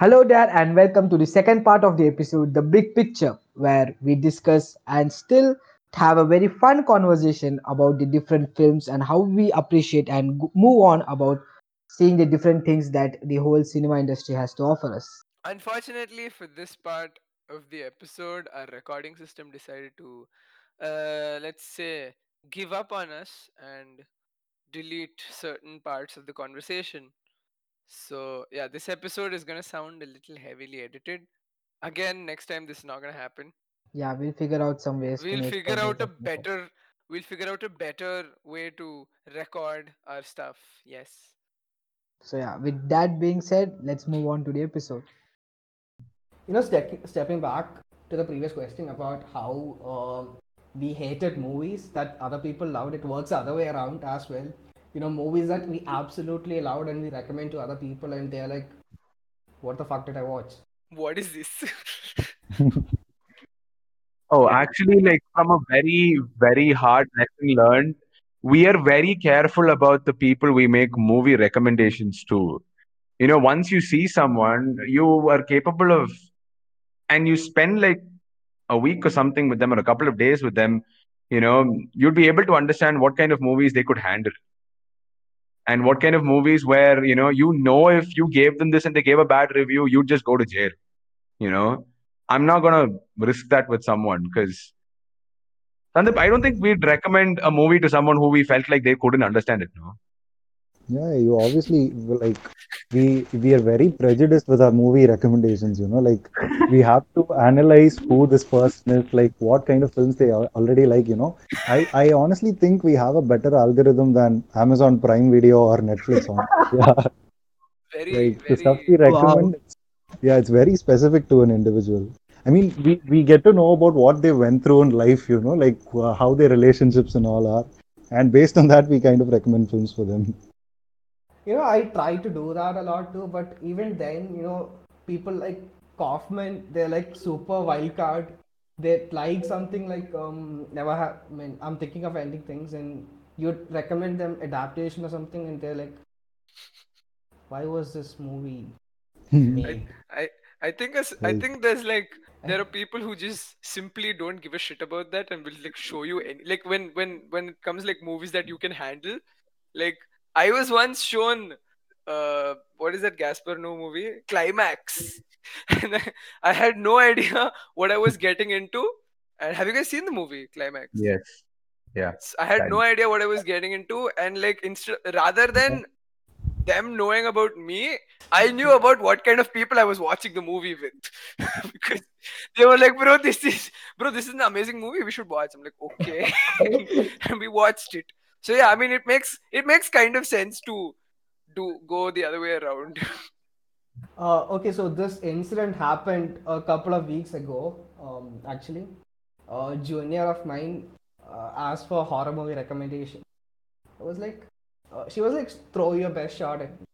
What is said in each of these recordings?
Hello there, and welcome to the second part of the episode, The Big Picture, where we discuss and still have a very fun conversation about the different films and how we appreciate and move on about seeing the different things that the whole cinema industry has to offer us. Unfortunately, for this part of the episode, our recording system decided to, uh, let's say, give up on us and delete certain parts of the conversation. So, yeah, this episode is going to sound a little heavily edited. Again, next time this is not going to happen. Yeah, we'll figure out some ways We'll make figure out a of it. better we'll figure out a better way to record our stuff. Yes. So, yeah, with that being said, let's move on to the episode. you know, step, stepping back to the previous question about how um, we hated movies that other people loved, it works the other way around as well. You know, movies that we absolutely loved and we recommend to other people, and they're like, "What the fuck did I watch?" What is this? Oh, actually, like from a very, very hard lesson learned, we are very careful about the people we make movie recommendations to. You know, once you see someone, you are capable of, and you spend like a week or something with them or a couple of days with them, you know, you'd be able to understand what kind of movies they could handle and what kind of movies where, you know, you know, if you gave them this and they gave a bad review, you'd just go to jail. You know, I'm not to risk that with someone because Sandip, I don't think we'd recommend a movie to someone who we felt like they couldn't understand it. No. Yeah, you obviously like we we are very prejudiced with our movie recommendations, you know, like we have to analyze who this person is, like what kind of films they al- already like, you know. I I honestly think we have a better algorithm than Amazon Prime Video or Netflix on. Yeah, very, like the stuff very. we Wow. recommend, it's, yeah, it's very specific to an individual. I mean, we we get to know about what they went through in life, you know, like uh, how their relationships and all are, and based on that, we kind of recommend films for them. You know, I try to do that a lot too, but even then, you know, people like Kaufman, they're like super wild card. They like something like um never have. I mean, I'm thinking of ending things, and you'd recommend them adaptation or something, and they're like, "Why was this movie made?" I I think as, I think there's like there are people who just simply don't give a shit about that and will like show you any like when when when it comes like movies that you can handle. Like I was once shown uh what is that Gaspar Noé movie Climax, and I, I had no idea what I was getting into. And have you guys seen the movie Climax? Yes. Yeah. I had no idea what I was getting into, and like instead rather than them knowing about me, I knew about what kind of people I was watching the movie with. because they were like, bro, this is bro, this is an amazing movie. We should watch. I'm like, okay. and we watched it. So yeah, I mean it makes it makes kind of sense to do go the other way around. Uh, okay, so this incident happened a couple of weeks ago. Um, actually, a junior of mine uh, asked for a horror movie recommendation. I was like, uh, she was like, throw your best shot at me.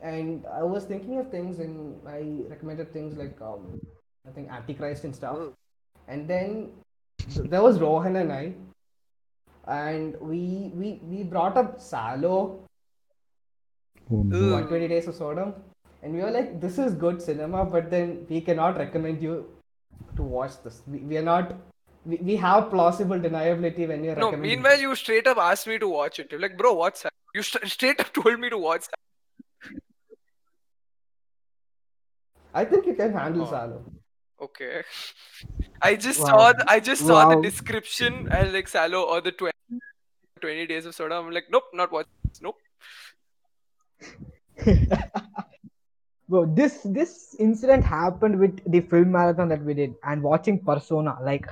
And I was thinking of things, and I recommended things like, um, I think Antichrist and stuff. And then th- there was Rohan and I, and we we we brought up Salo mm-hmm. Oh, no. Ugh. 120 Days of Sodom, and we were like, this is good cinema, but then we cannot recommend you to watch this. We, we are not, we, we have plausible deniability when you're no, recommending. meanwhile you straight up asked me to watch it. You're like, bro, what's that? You st- straight up told me to watch that. I think you can handle Oh. Salo. Okay. I just Wow. saw the, I just saw the description and like Salo or the 20, 20 days of soda. I'm like, nope, not watch. this, Nope. Bro, this this incident happened with the film marathon that we did and watching Persona. Like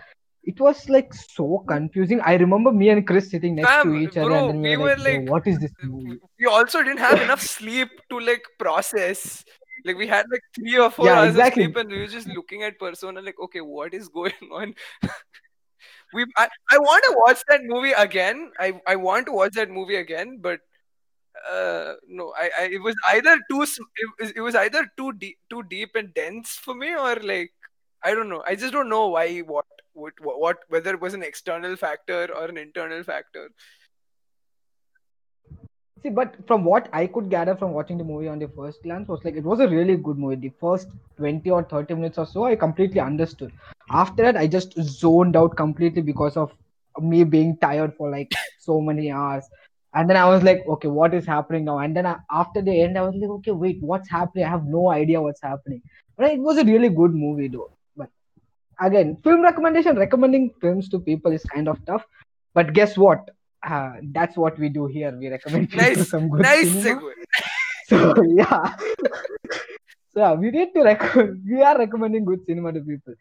it was like so confusing. I remember me and Chris sitting next to each other, bro, and then we, we were like, "Bro, like, "What is this movie?" we also didn't have enough sleep to like process. Like we had like three or four Yeah, hours exactly. of sleep, and we were just looking at Persona, like, okay, what is going on? we, I, I want to watch that movie again. I, I want to watch that movie again, but uh, no, I, I, it was either too, it it was either too deep, too deep and dense for me, or like, I don't know. I just don't know why, what, what, what, whether it was an external factor or an internal factor. See, but from what I could gather from watching the movie on the first glance was like it was a really good movie. The first 20 or 30 minutes or so, I completely understood. After that, I just zoned out completely because of me being tired for like so many hours. And then I was like, okay, what is happening now? And then I, after the end, I was like, okay, wait, what's happening? I have no idea what's happening. But it was a really good movie though. But again, film recommendation, recommending films to people is kind of tough. But guess what? Uh, that's what we do here. We recommend Nice, some good nice cinema. So yeah, so yeah, we need to recommend. We are recommending good cinema to people.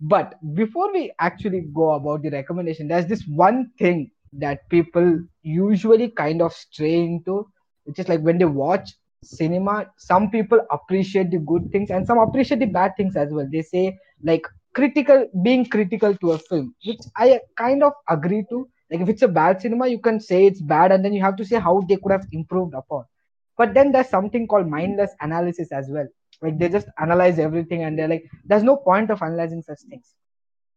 But before we actually go about the recommendation, there's this one thing that people usually kind of stray into, which is like when they watch cinema, some people appreciate the good things and some appreciate the bad things as well. They say like critical, being critical to a film, which I kind of agree to. Like if it's a bad cinema, you can say it's bad, and then you have to say how they could have improved upon. But then there's something called mindless analysis as well. Like they just analyze everything and they're like there's no point of analyzing such things.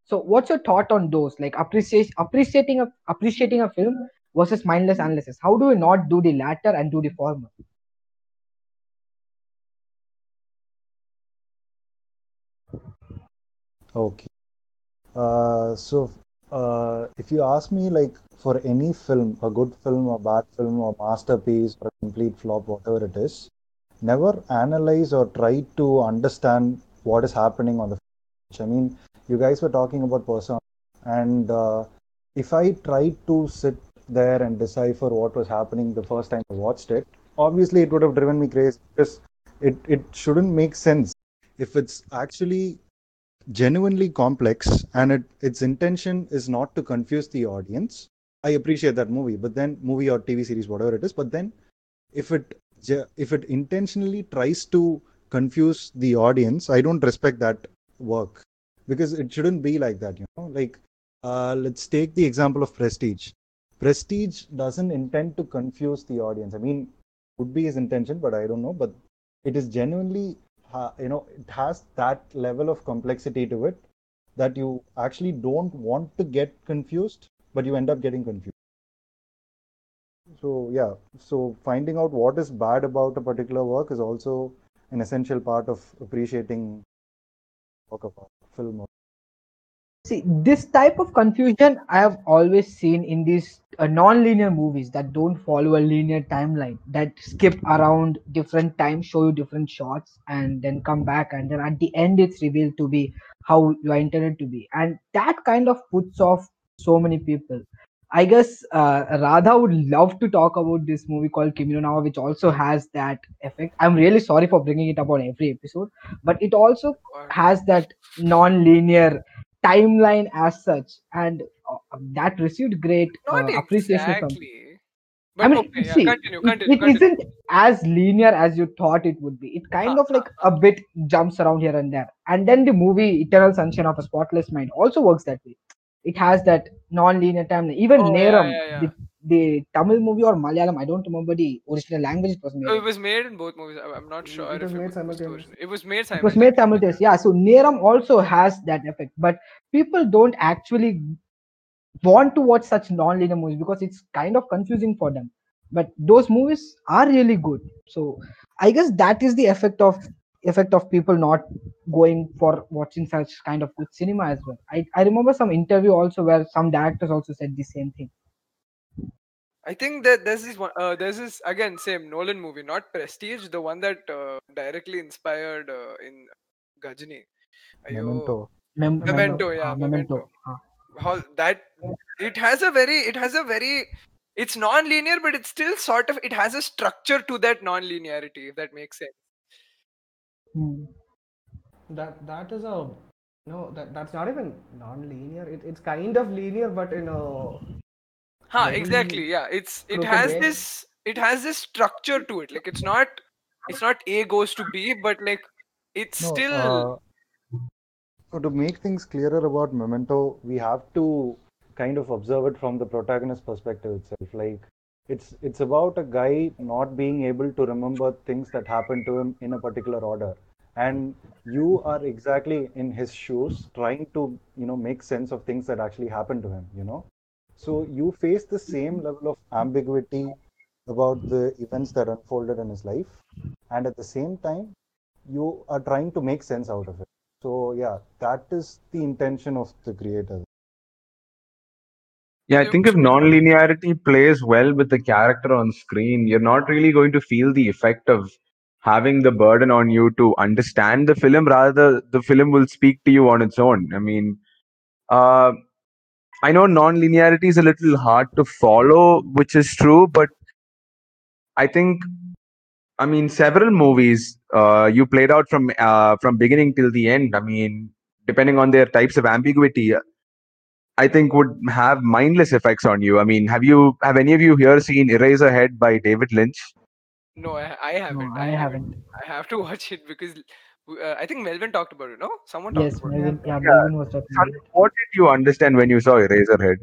So what's your thought on those? Like appreciate appreciating a appreciating a film versus mindless analysis. How do we not do the latter and do the former? Okay. Uh, so, uh, if you ask me, like, for any film, a good film, a bad film, or masterpiece, or a complete flop, whatever it is, never analyze or try to understand what is happening on the page. I mean, you guys were talking about persona, and uh, if I tried to sit there and decipher what was happening the first time I watched it, obviously it would have driven me crazy because it, it shouldn't make sense if it's actually genuinely complex and it, its intention is not to confuse the audience. I appreciate that movie but then movie or tv series whatever it is but then if it if it intentionally tries to confuse the audience i don't respect that work because it shouldn't be like that you know? Like uh, let's take the example of prestige. Prestige doesn't intend to confuse the audience. I mean would be his intention but i don't know but it is genuinely you know it has that level of complexity to it that you actually don't want to get confused but you end up getting confused. So yeah. So finding out what is bad about a particular work is also an essential part of appreciating work of art, film see this type of confusion i have always seen in these uh, non-linear movies that don't follow a linear timeline that skip around different times show you different shots and then come back and then at the end it's revealed to be how you are intended to be. And that kind of puts off so many people. I guess uh, radha would love to talk about this movie called kimi no Na wa, which also has that effect. I'm really sorry for bringing it up on every episode but it also has that non-linear timeline as such and uh, that received great uh, Not appreciation from exactly. But I mean, okay, yeah, see, continue, it, continue, it continue. isn't as linear as you thought it would be. It kind Huh, of like a bit jumps around here and there. And then the movie Eternal Sunshine of a Spotless Mind also works that way. It has that non-linear timeline. Even Oh, yeah, Neram, yeah, yeah. The, the Tamil movie or Malayalam, I don't remember the original language it was made. Oh, in. it was made in both movies. I- I'm not sure it was made it simultaneously. It was made It was made simultaneously. Yeah, so Neram also has that effect, but people don't actually want to watch such non-linear movies because it's kind of confusing for them. But those movies are really good. So I guess that is the effect of effect of people not going for watching such kind of good cinema as well. I, I remember some interview also where some directors also said the same thing. I think that there's this one. Uh, there's this again same Nolan movie, not Prestige, the one that uh, directly inspired uh, in Ghajini. Ayo. memento Mem- Memento, yeah, uh, Memento. Uh, How that it has a very it has a very it's non-linear, but it's still sort of it has a structure to that non-linearity, if that makes sense. hmm. That that is a no that that's not even non-linear. It, it's kind of linear, but in a Huh, exactly. Yeah, it's it has this it has this structure to it. Like it's not it's not A goes to B, but like it's No, still uh, so to make things clearer about Memento, we have to kind of observe it from the protagonist perspective itself. Like it's it's about a guy not being able to remember things that happened to him in a particular order. And you are exactly in his shoes trying to, you know, make sense of things that actually happened to him, you know. So you face the same level of ambiguity, about the events that unfolded in his life, and at the same time, you are trying to make sense out of it. So yeah, that is the intention of the creator. Yeah, I think if non-linearity plays well with the character on screen, you're not really going to feel the effect of having the burden on you to understand the film. Rather, the film will speak to you on its own. I mean, uh, I know non-linearity is a little hard to follow, which is true, but I think, I mean, several movies uh, you played out from uh, from beginning till the end. I mean, depending on their types of ambiguity, I think would have mindless effects on you. I mean, have you have any of you here seen Eraserhead by David Lynch? No, I, I haven't. I haven't. I have to watch it because uh, I think Melvin talked about it. No, someone Yes, about it. Melvin. Yeah, Yeah. Melvin was talking about Sandeep, it. What did you understand when you saw Eraserhead?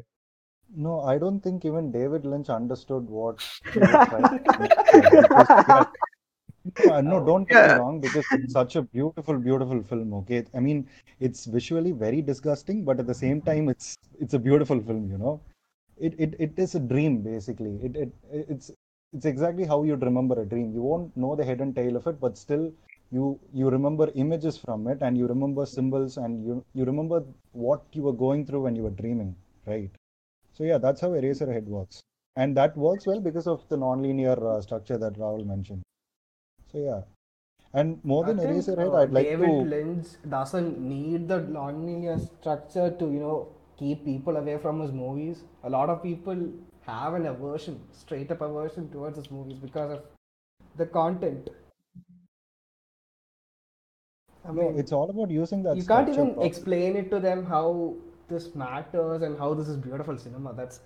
No, I don't think even David Lynch understood what he was trying to do. Because, yeah, no, no, don't get Yeah. me wrong, because it's such a beautiful, beautiful film. Okay, I mean, it's visually very disgusting, but at the same time, it's it's a beautiful film. You know, it it, it is a dream basically. It, it it's it's exactly how you'd remember a dream. You won't know the head and tail of it, but still, you you remember images from it, and you remember symbols, and you you remember what you were going through when you were dreaming, right? So yeah, that's how Eraserhead works, and that works well because of the nonlinear uh, structure that Rahul mentioned. So yeah, and more I than Eraserhead, uh, I'd like David to. Lynch doesn't need the nonlinear structure to, you know, keep people away from his movies. A lot of people have an aversion, straight up aversion towards his movies because of the content. I No, mean, it's all about using that you can't even properly. explain it to them how this matters and how this is beautiful cinema. That's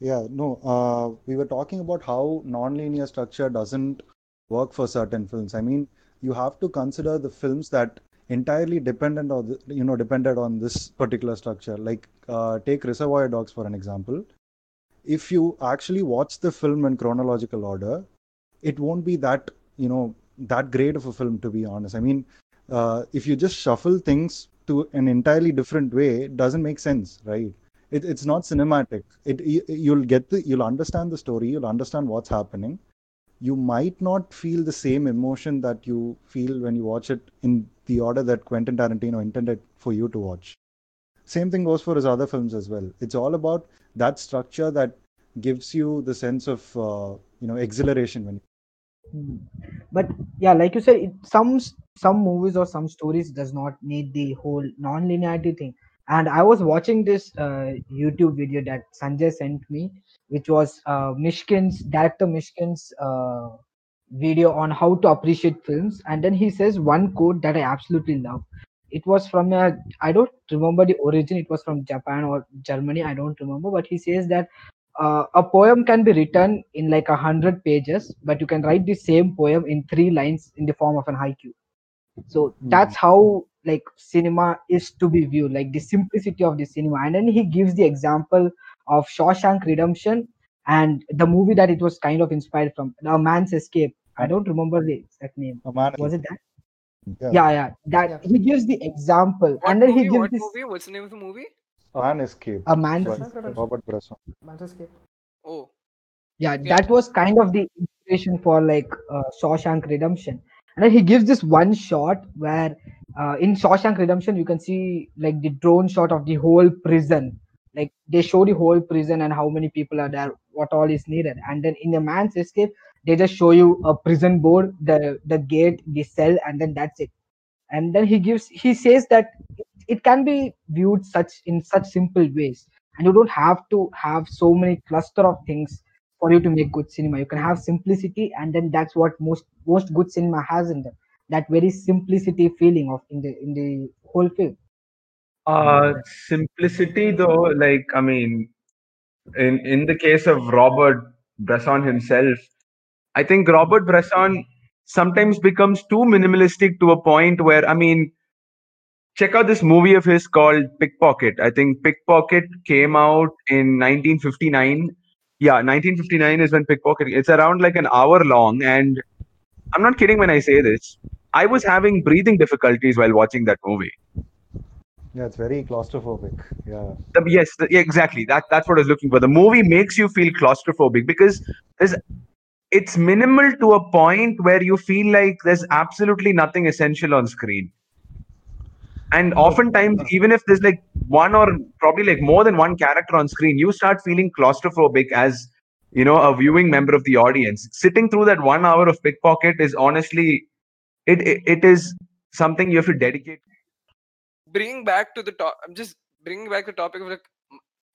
Yeah, no, uh, we were talking about how nonlinear structure doesn't work for certain films. I mean, you have to consider the films that entirely dependent on the, you know depended on this particular structure. Like uh, take Reservoir Dogs for an example. If you actually watch the film in chronological order, it won't be that you know that great of a film to be honest. I mean, uh, if you just shuffle things to an entirely different way, it doesn't make sense, right? it, it's not cinematic. It you, you'll get the you'll understand the story you'll understand what's happening. You might not feel the same emotion that you feel when you watch it in the order that quentin tarantino intended for you to watch. Same thing goes for his other films as well. It's all about that structure that gives you the sense of uh, you know exhilaration when Hmm. But yeah, like you said, it, some some movies or some stories does not need the whole non-linearity thing. And I was watching this uh, YouTube video that Sanjay sent me, which was uh, Mysskin's director Mysskin's uh, video on how to appreciate films. And then he says one quote that I absolutely love. It was from a I don't remember the origin. It was from Japan or Germany. I don't remember. But he says that uh, a poem can be written in like a hundred pages, but you can write the same poem in three lines in the form of an haiku. So that's how like cinema is to be viewed, like the simplicity of the cinema. And then he gives the example of Shawshank Redemption and the movie that it was kind of inspired from, A Man's Escape. I don't remember the exact name. a man Was it that? yeah, Yeah, yeah. That Yeah. he gives the example, What and then movie? he gives What this movie? What's the name of the movie? Man escape a man's by Shawshank Redemption. robert bresson. Manchester Oh, yeah Yeah. that was kind of the inspiration for like uh, shawshank redemption. And then he gives this one shot where uh, in shawshank redemption you can see like the drone shot of the whole prison. Like they show the whole prison and how many people are there what all is needed. And then in the man's escape they just show you a prison board the the gate the cell and then that's it. And then he gives he says that it, it can be viewed such in such simple ways. And you don't have to have so many cluster of things for you to make good cinema. You can have simplicity and then that's what most most good cinema has in them. That very simplicity feeling of in the in the whole film. Uh, simplicity, though, like I mean, in in the case of Robert Bresson himself, I think Robert Bresson sometimes becomes too minimalistic to a point where I mean, check out this movie of his called Pickpocket. I think Pickpocket came out in 1959. Yeah, 1959 is when Pickpocket. It's around like an hour long, and I'm not kidding when I say this. I was having breathing difficulties while watching that movie. yeah it's very claustrophobic yeah The, yes, the, yeah, exactly. That that's what I was looking for. The movie makes you feel claustrophobic because there's it's minimal to a point where you feel like there's absolutely nothing essential on screen and oftentimes even if there's like one or probably like more than one character on screen you start feeling claustrophobic as you know a viewing member of the audience. Sitting through that one hour of pickpocket is honestly it it, it is something you have to dedicate. Bringing back to the top i'm just bringing back the topic of like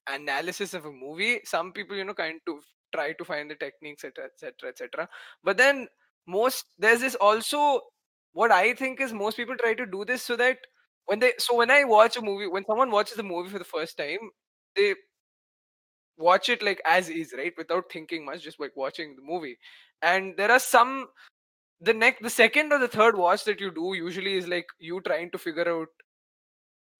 analysis of a movie. Some people you know kind of try to find the techniques etc etc etc but then most there's this also what i think is most people try to do this so that when they so when i watch a movie when someone watches a movie for the first time they watch it like as is right? Without thinking much just like watching the movie. And there are some the next the second or the third watch that you do usually is like you trying to figure out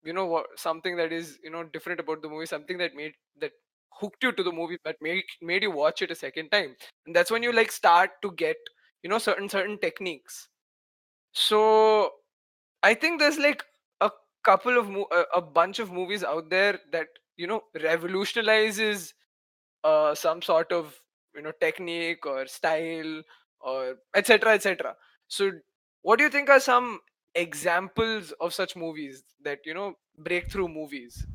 you know what something that is you know different about the movie something that made that hooked you to the movie that made made you watch it a second time. And that's when you like start to get you know certain certain techniques. So i think there's like couple of mo- a, a bunch of movies out there that you know revolutionizes uh some sort of you know technique or style or etc etc so what do you think are some examples of such movies that you know breakthrough movies?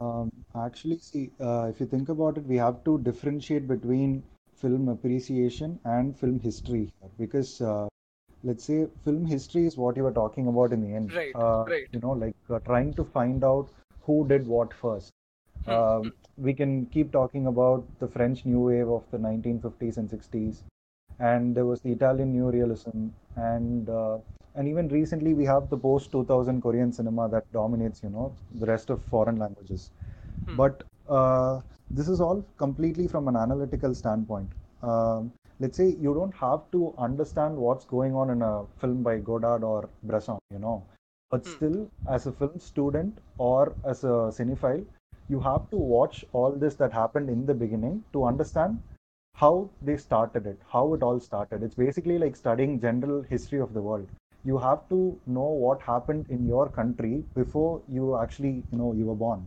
Um, actually, see, uh, if you think about it, we have to differentiate between film appreciation and film history because uh, let's say film history is what you were talking about in the end. Right, Uh, right. You know, like uh, trying to find out who did what first. Hmm, Um, we can keep talking about the French New Wave of the 1950s and 60s, and there was the Italian New Realism, and uh, and even recently we have the post 2000 Korean cinema that dominates, you know, the rest of foreign languages. Hmm. But uh, this is all completely from an analytical standpoint. Um, let's say you don't have to understand what's going on in a film by Godard or Bresson, you know, but Hmm. still, as a film student or as a cinephile, you have to watch all this that happened in the beginning to understand how they started it, how it all started. It's basically like studying general history of the world. You have to know what happened in your country before you actually, you know, you were born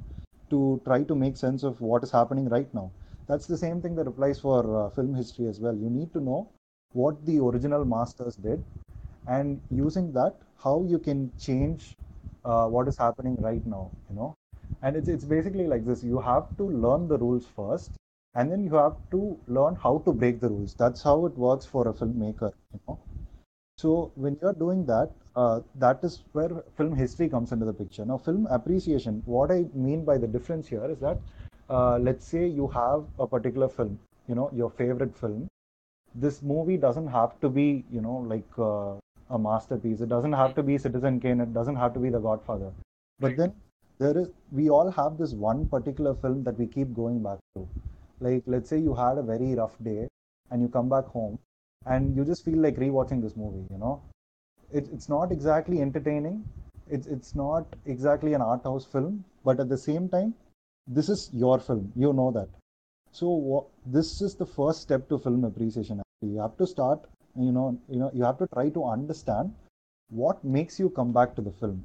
to try to make sense of what is happening right now. That's the same thing that applies for uh, film history as well. You need to know what the original masters did and using that, how you can change uh, what is happening right now, you know. And it's, it's basically like this you have to learn the rules first and then you have to learn how to break the rules. That's how it works for a filmmaker, you know. So when you're doing that, uh, that is where film history comes into the picture. Now, film appreciation. What I mean by the difference here is that, uh, let's say you have a particular film, you know, your favorite film. This movie doesn't have to be, you know, like uh, a masterpiece. It doesn't have to be Citizen Kane. It doesn't have to be The Godfather. But then there is, we all have this one particular film that we keep going back to. Like, let's say you had a very rough day and you come back home and you just feel like rewatching this movie, you know. It, it's not exactly entertaining. It's, it's not exactly an art house film, but at the same time, this is your film. You know that. So this is the first step to film appreciation. Actually, you have to start. You know, you know, you have to try to understand what makes you come back to the film.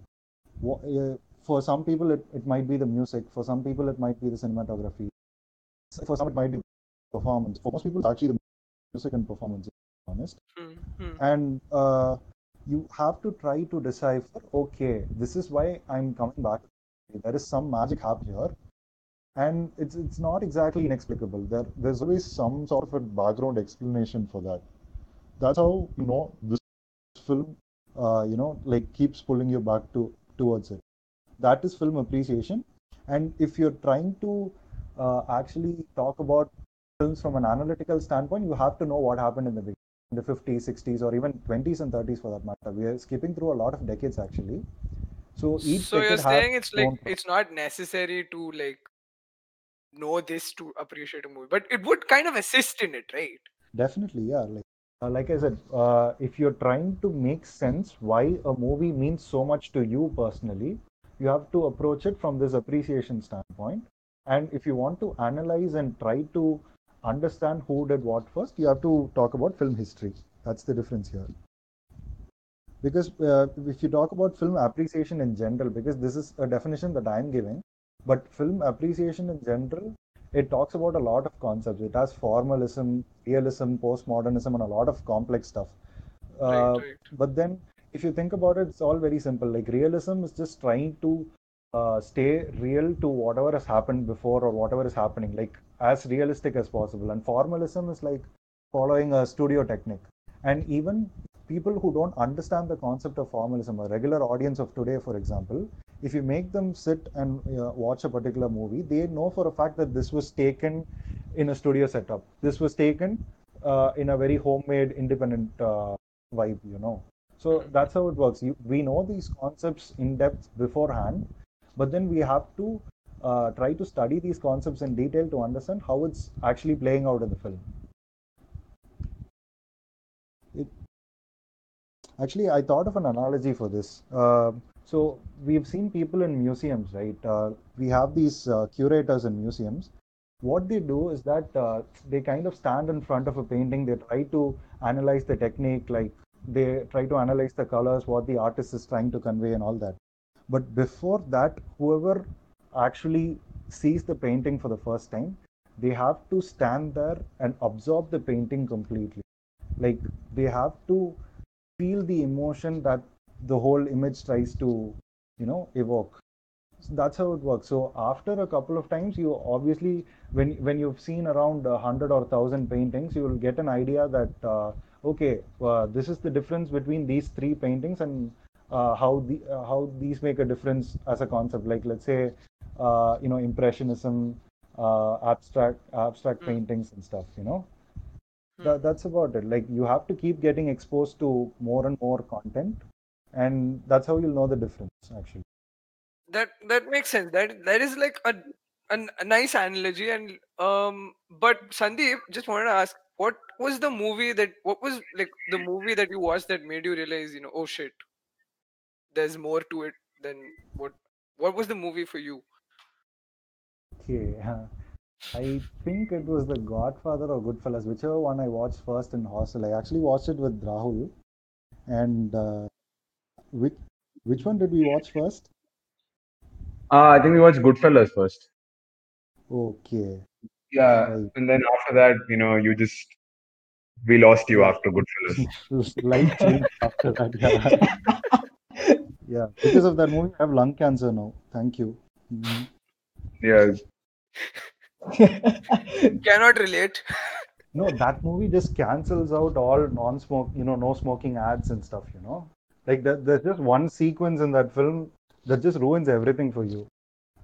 Wha- uh, for some people, it, it might be the music. For some people, it might be the cinematography. For some, it might be performance. For most people, it's actually the music and performance. To be honest Hmm, hmm. and uh, you have to try to decipher okay this is why i'm coming back there is some magic happening here and it's it's not exactly inexplicable there there's always some sort of a background explanation for that. That's how you know this film uh, you know like keeps pulling you back to towards it. That is film appreciation. And if you're trying to uh, actually talk about films from an analytical standpoint you have to know what happened in the beginning in the 50s 60s or even 20s and 30s for that matter. We are skipping through a lot of decades actually. So each so you're saying it's its like it's not necessary to like know this to appreciate a movie but it would kind of assist in it right Definitely, yeah. Like, uh, like I said, uh, if you're trying to make sense why a movie means so much to you personally, you have to approach it from this appreciation standpoint. And if you want to analyze and try to understand who did what first, you have to talk about film history. That's the difference here. Because uh, if you talk about film appreciation in general, because this is a definition that I'm giving, but film appreciation in general it talks about a lot of concepts. It has formalism, realism, postmodernism, and a lot of complex stuff. Uh, Right, right. But then, if you think about it, it's all very simple. Like realism is just trying to uh, stay real to whatever has happened before or whatever is happening, like as realistic as possible. And formalism is like following a studio technique. And even people who don't understand the concept of formalism, a regular audience of today, for example, if you make them sit and uh, watch a particular movie, they know for a fact that this was taken in a studio setup. This was taken uh, in a very homemade, independent uh, vibe, you know. So that's how it works. You, we know these concepts in depth beforehand, but then we have to uh, try to study these concepts in detail to understand how it's actually playing out in the film. It, actually, I thought of an analogy for this. So we've seen people in museums, right? Uh, we have these uh, curators in museums. What they do is that uh, they kind of stand in front of a painting. They try to analyze the technique, like they try to analyze the colors, what the artist is trying to convey, and all that. But before that, whoever actually sees the painting for the first time, they have to stand there and absorb the painting completely. Like they have to feel the emotion that the whole image tries to, you know, evoke. So that's how it works. So after a couple of times, you obviously, when when you've seen around a hundred or thousand paintings, you will get an idea that uh, okay, uh, this is the difference between these three paintings and uh, how the uh, how these make a difference as a concept. Like let's say, uh, you know, impressionism, uh, abstract abstract Mm. paintings and stuff. You know, Hmm. that, that's about it. Like you have to keep getting exposed to more and more content, and that's how you'll know the difference. Actually. that that makes sense that that is like a, an, a nice analogy and um but sandeep just wanted to ask what was the movie that what was like the movie that you watched that made you realize you know oh shit there's more to it than what what was the movie for you Okay. I think it was The Godfather or Goodfellas, whichever one I watched first in hostel. I actually watched it with Rahul. And uh, which which one did we watch first? Uh, I think we watched Goodfellas first. Okay. Yeah, Right. and then after that, you know, you just we lost you after Goodfellas. Life changed after that. Yeah. yeah. Because of that movie, I have lung cancer now. Thank you. Mhm. Yeah, cannot relate No, that movie just cancels out all non-smoke, you know, no smoking ads and stuff, you know. Like that, there's just one sequence in that film that just ruins everything for you.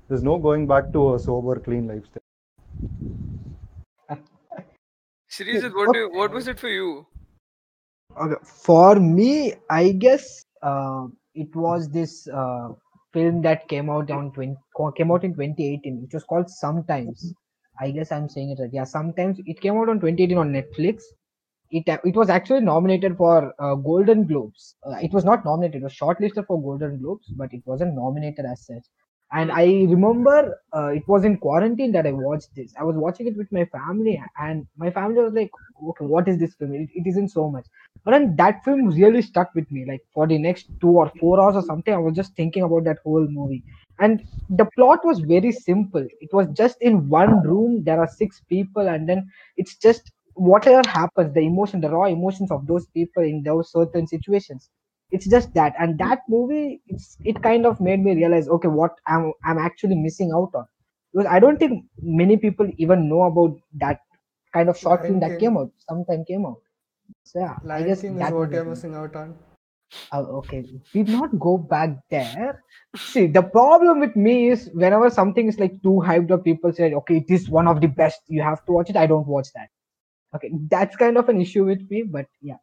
There's no going back to a sober, clean lifestyle. Shreesh, what do you, what was it for you Okay, for me, I guess uh, it was this uh, film that came out on 20, came out in 2018, which was called Sometimes. I guess I'm saying it right. Yeah, Sometimes it came out on 2018 on Netflix. It uh, it was actually nominated for uh, Golden Globes. Uh, it was not nominated; it was shortlisted for Golden Globes, but it wasn't nominated as such. And. I remember uh, it was in quarantine that I watched this. I was watching it with my family, and my family was like, "Okay, what is this film? It, it isn't so much." But then that film really stuck with me. Like for the next two or four hours or something, I was just thinking about that whole movie. And the plot was very simple. It was just in one room. There are six people, and then it's just whatever happens, the emotion, the raw emotions of those people in those certain situations. It's just that, and that movie, it's it kind of made me realize, okay, what I'm I'm actually missing out on. Because I don't think many people even know about that kind of short film that King. came out. Sometime came out. So yeah, I guess King is that what was the you're missing out on. Oh, okay, we did not go back there. See, the problem with me is whenever something is like too hyped up, people say, okay, it is one of the best. You have to watch it. I don't watch that. Okay, that's kind of an issue with me. But yeah,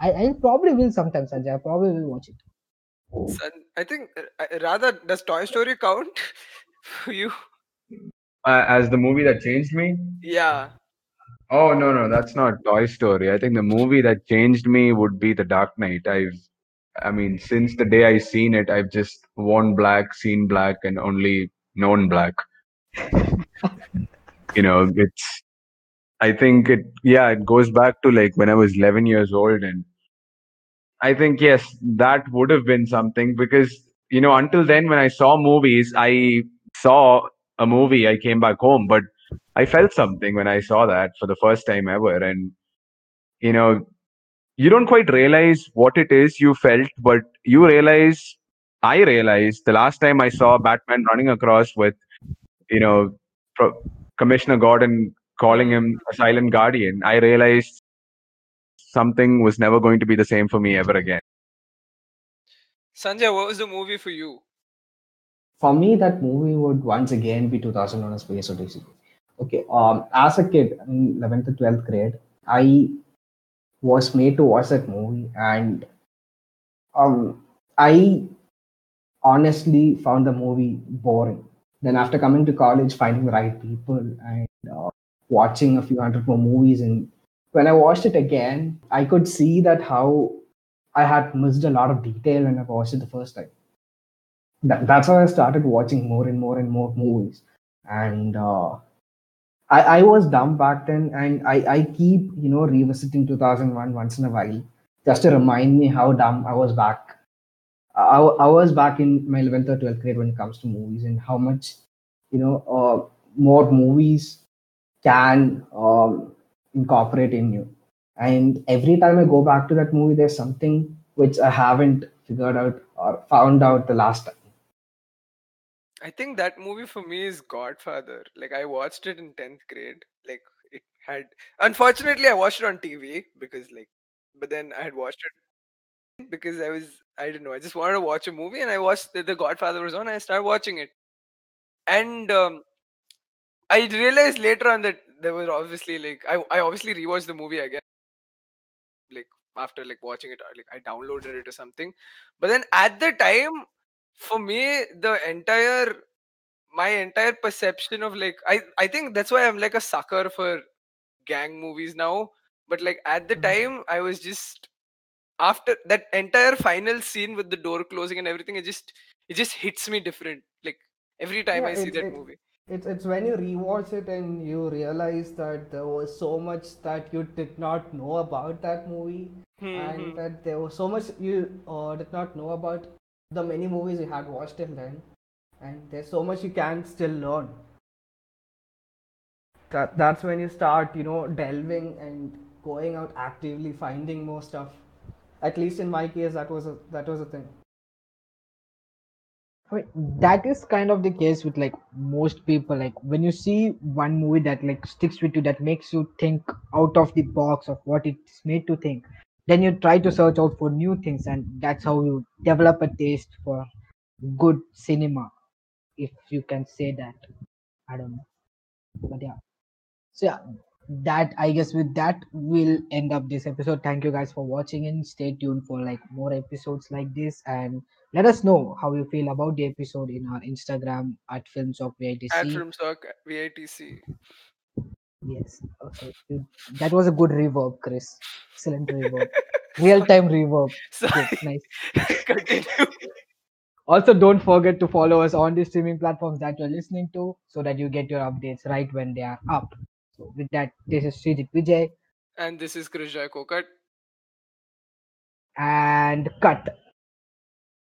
I, I probably will sometimes, Sanjay. I probably will watch it. Son, I think uh, rather does Toy Story count for you? uh, as the movie that changed me. Yeah. Oh no, no, that's not Toy Story. I think the movie that changed me would be The Dark Knight. I've, I mean, since the day I seen it, I've just worn black, seen black, and only known black. You know, it's. I think it. Yeah, it goes back to like when I was 11 years old, and I think yes, that would have been something because you know until then when I saw movies, I saw a movie, I came back home, but I felt something when I saw that for the first time ever. And, you know, you don't quite realize what it is you felt, but you realize, I realized the last time I saw Batman running across with, you know, Pro- Commissioner Gordon calling him a silent guardian, I realized something was never going to be the same for me ever again. Sanjay, what was the movie for you? For me, that movie would once again be 2001: A Space Odyssey. Okay, um, as a kid in 11th and 12th grade, I was made to watch that movie, and um, I honestly found the movie boring. Then, after coming to college, finding the right people and uh, watching a few hundred more movies, and when I watched it again, I could see that how I had missed a lot of detail when I watched it the first time. That, that's how I started watching more and more and more movies, and uh, I, I was dumb back then, and I, I keep you know revisiting 2001 once in a while just to remind me how dumb I was back. I, I was back in my 11th or 12th grade when it comes to movies and how much you know uh, more movies can um, incorporate in you. And every time I go back to that movie, there's something which I haven't figured out or found out the last time. I think that movie for me is Godfather. Like I watched it in 10th grade. Like it had unfortunately I watched it on TV because like but then I had watched it because I was I didn't know. I just wanted to watch a movie and I watched the, the Godfather was on I started watching it. And um, I realized later on that there was obviously like I, I obviously rewatched the movie again like after like watching it like I downloaded it or something. But then at the time for me the entire my entire perception of like I I think that's why I'm like a sucker for gang movies now. But like at the Mhm. time I was just after that entire final scene with the door closing and everything, it just it just hits me different. Like every time Yeah, I see it- that it- movie. It's it's when you rewatch it and you realize that there was so much that you did not know about that movie, Hmm, and that there was so much you uh, did not know about the many movies you had watched till then, and there's so much you can still learn. That that's when you start, you know, delving and going out actively finding more stuff. At least in my case, that was a that was a thing. That is kind of the case with like most people. Like when you see one movie that like sticks with you, that makes you think out of the box of what it's made to think, then you try to search out for new things, and that's how you develop a taste for good cinema, if you can say that. I don't know, but yeah. So yeah, that I guess with that we'll end up this episode. Thank you guys for watching and stay tuned for like more episodes like this and let us know how you feel about the episode in our Instagram at Films of At VITC. Film Talk VITC. Yes. Okay. That was a good reverb, Chris. Excellent reverb. Real time reverb. Sorry. Good, nice. Continue. Also, don't forget to follow us on the streaming platforms that you're listening to so that you get your updates right when they are up. So, with that, this is Srijit Vijay And this is Krishna Kokat. and cut.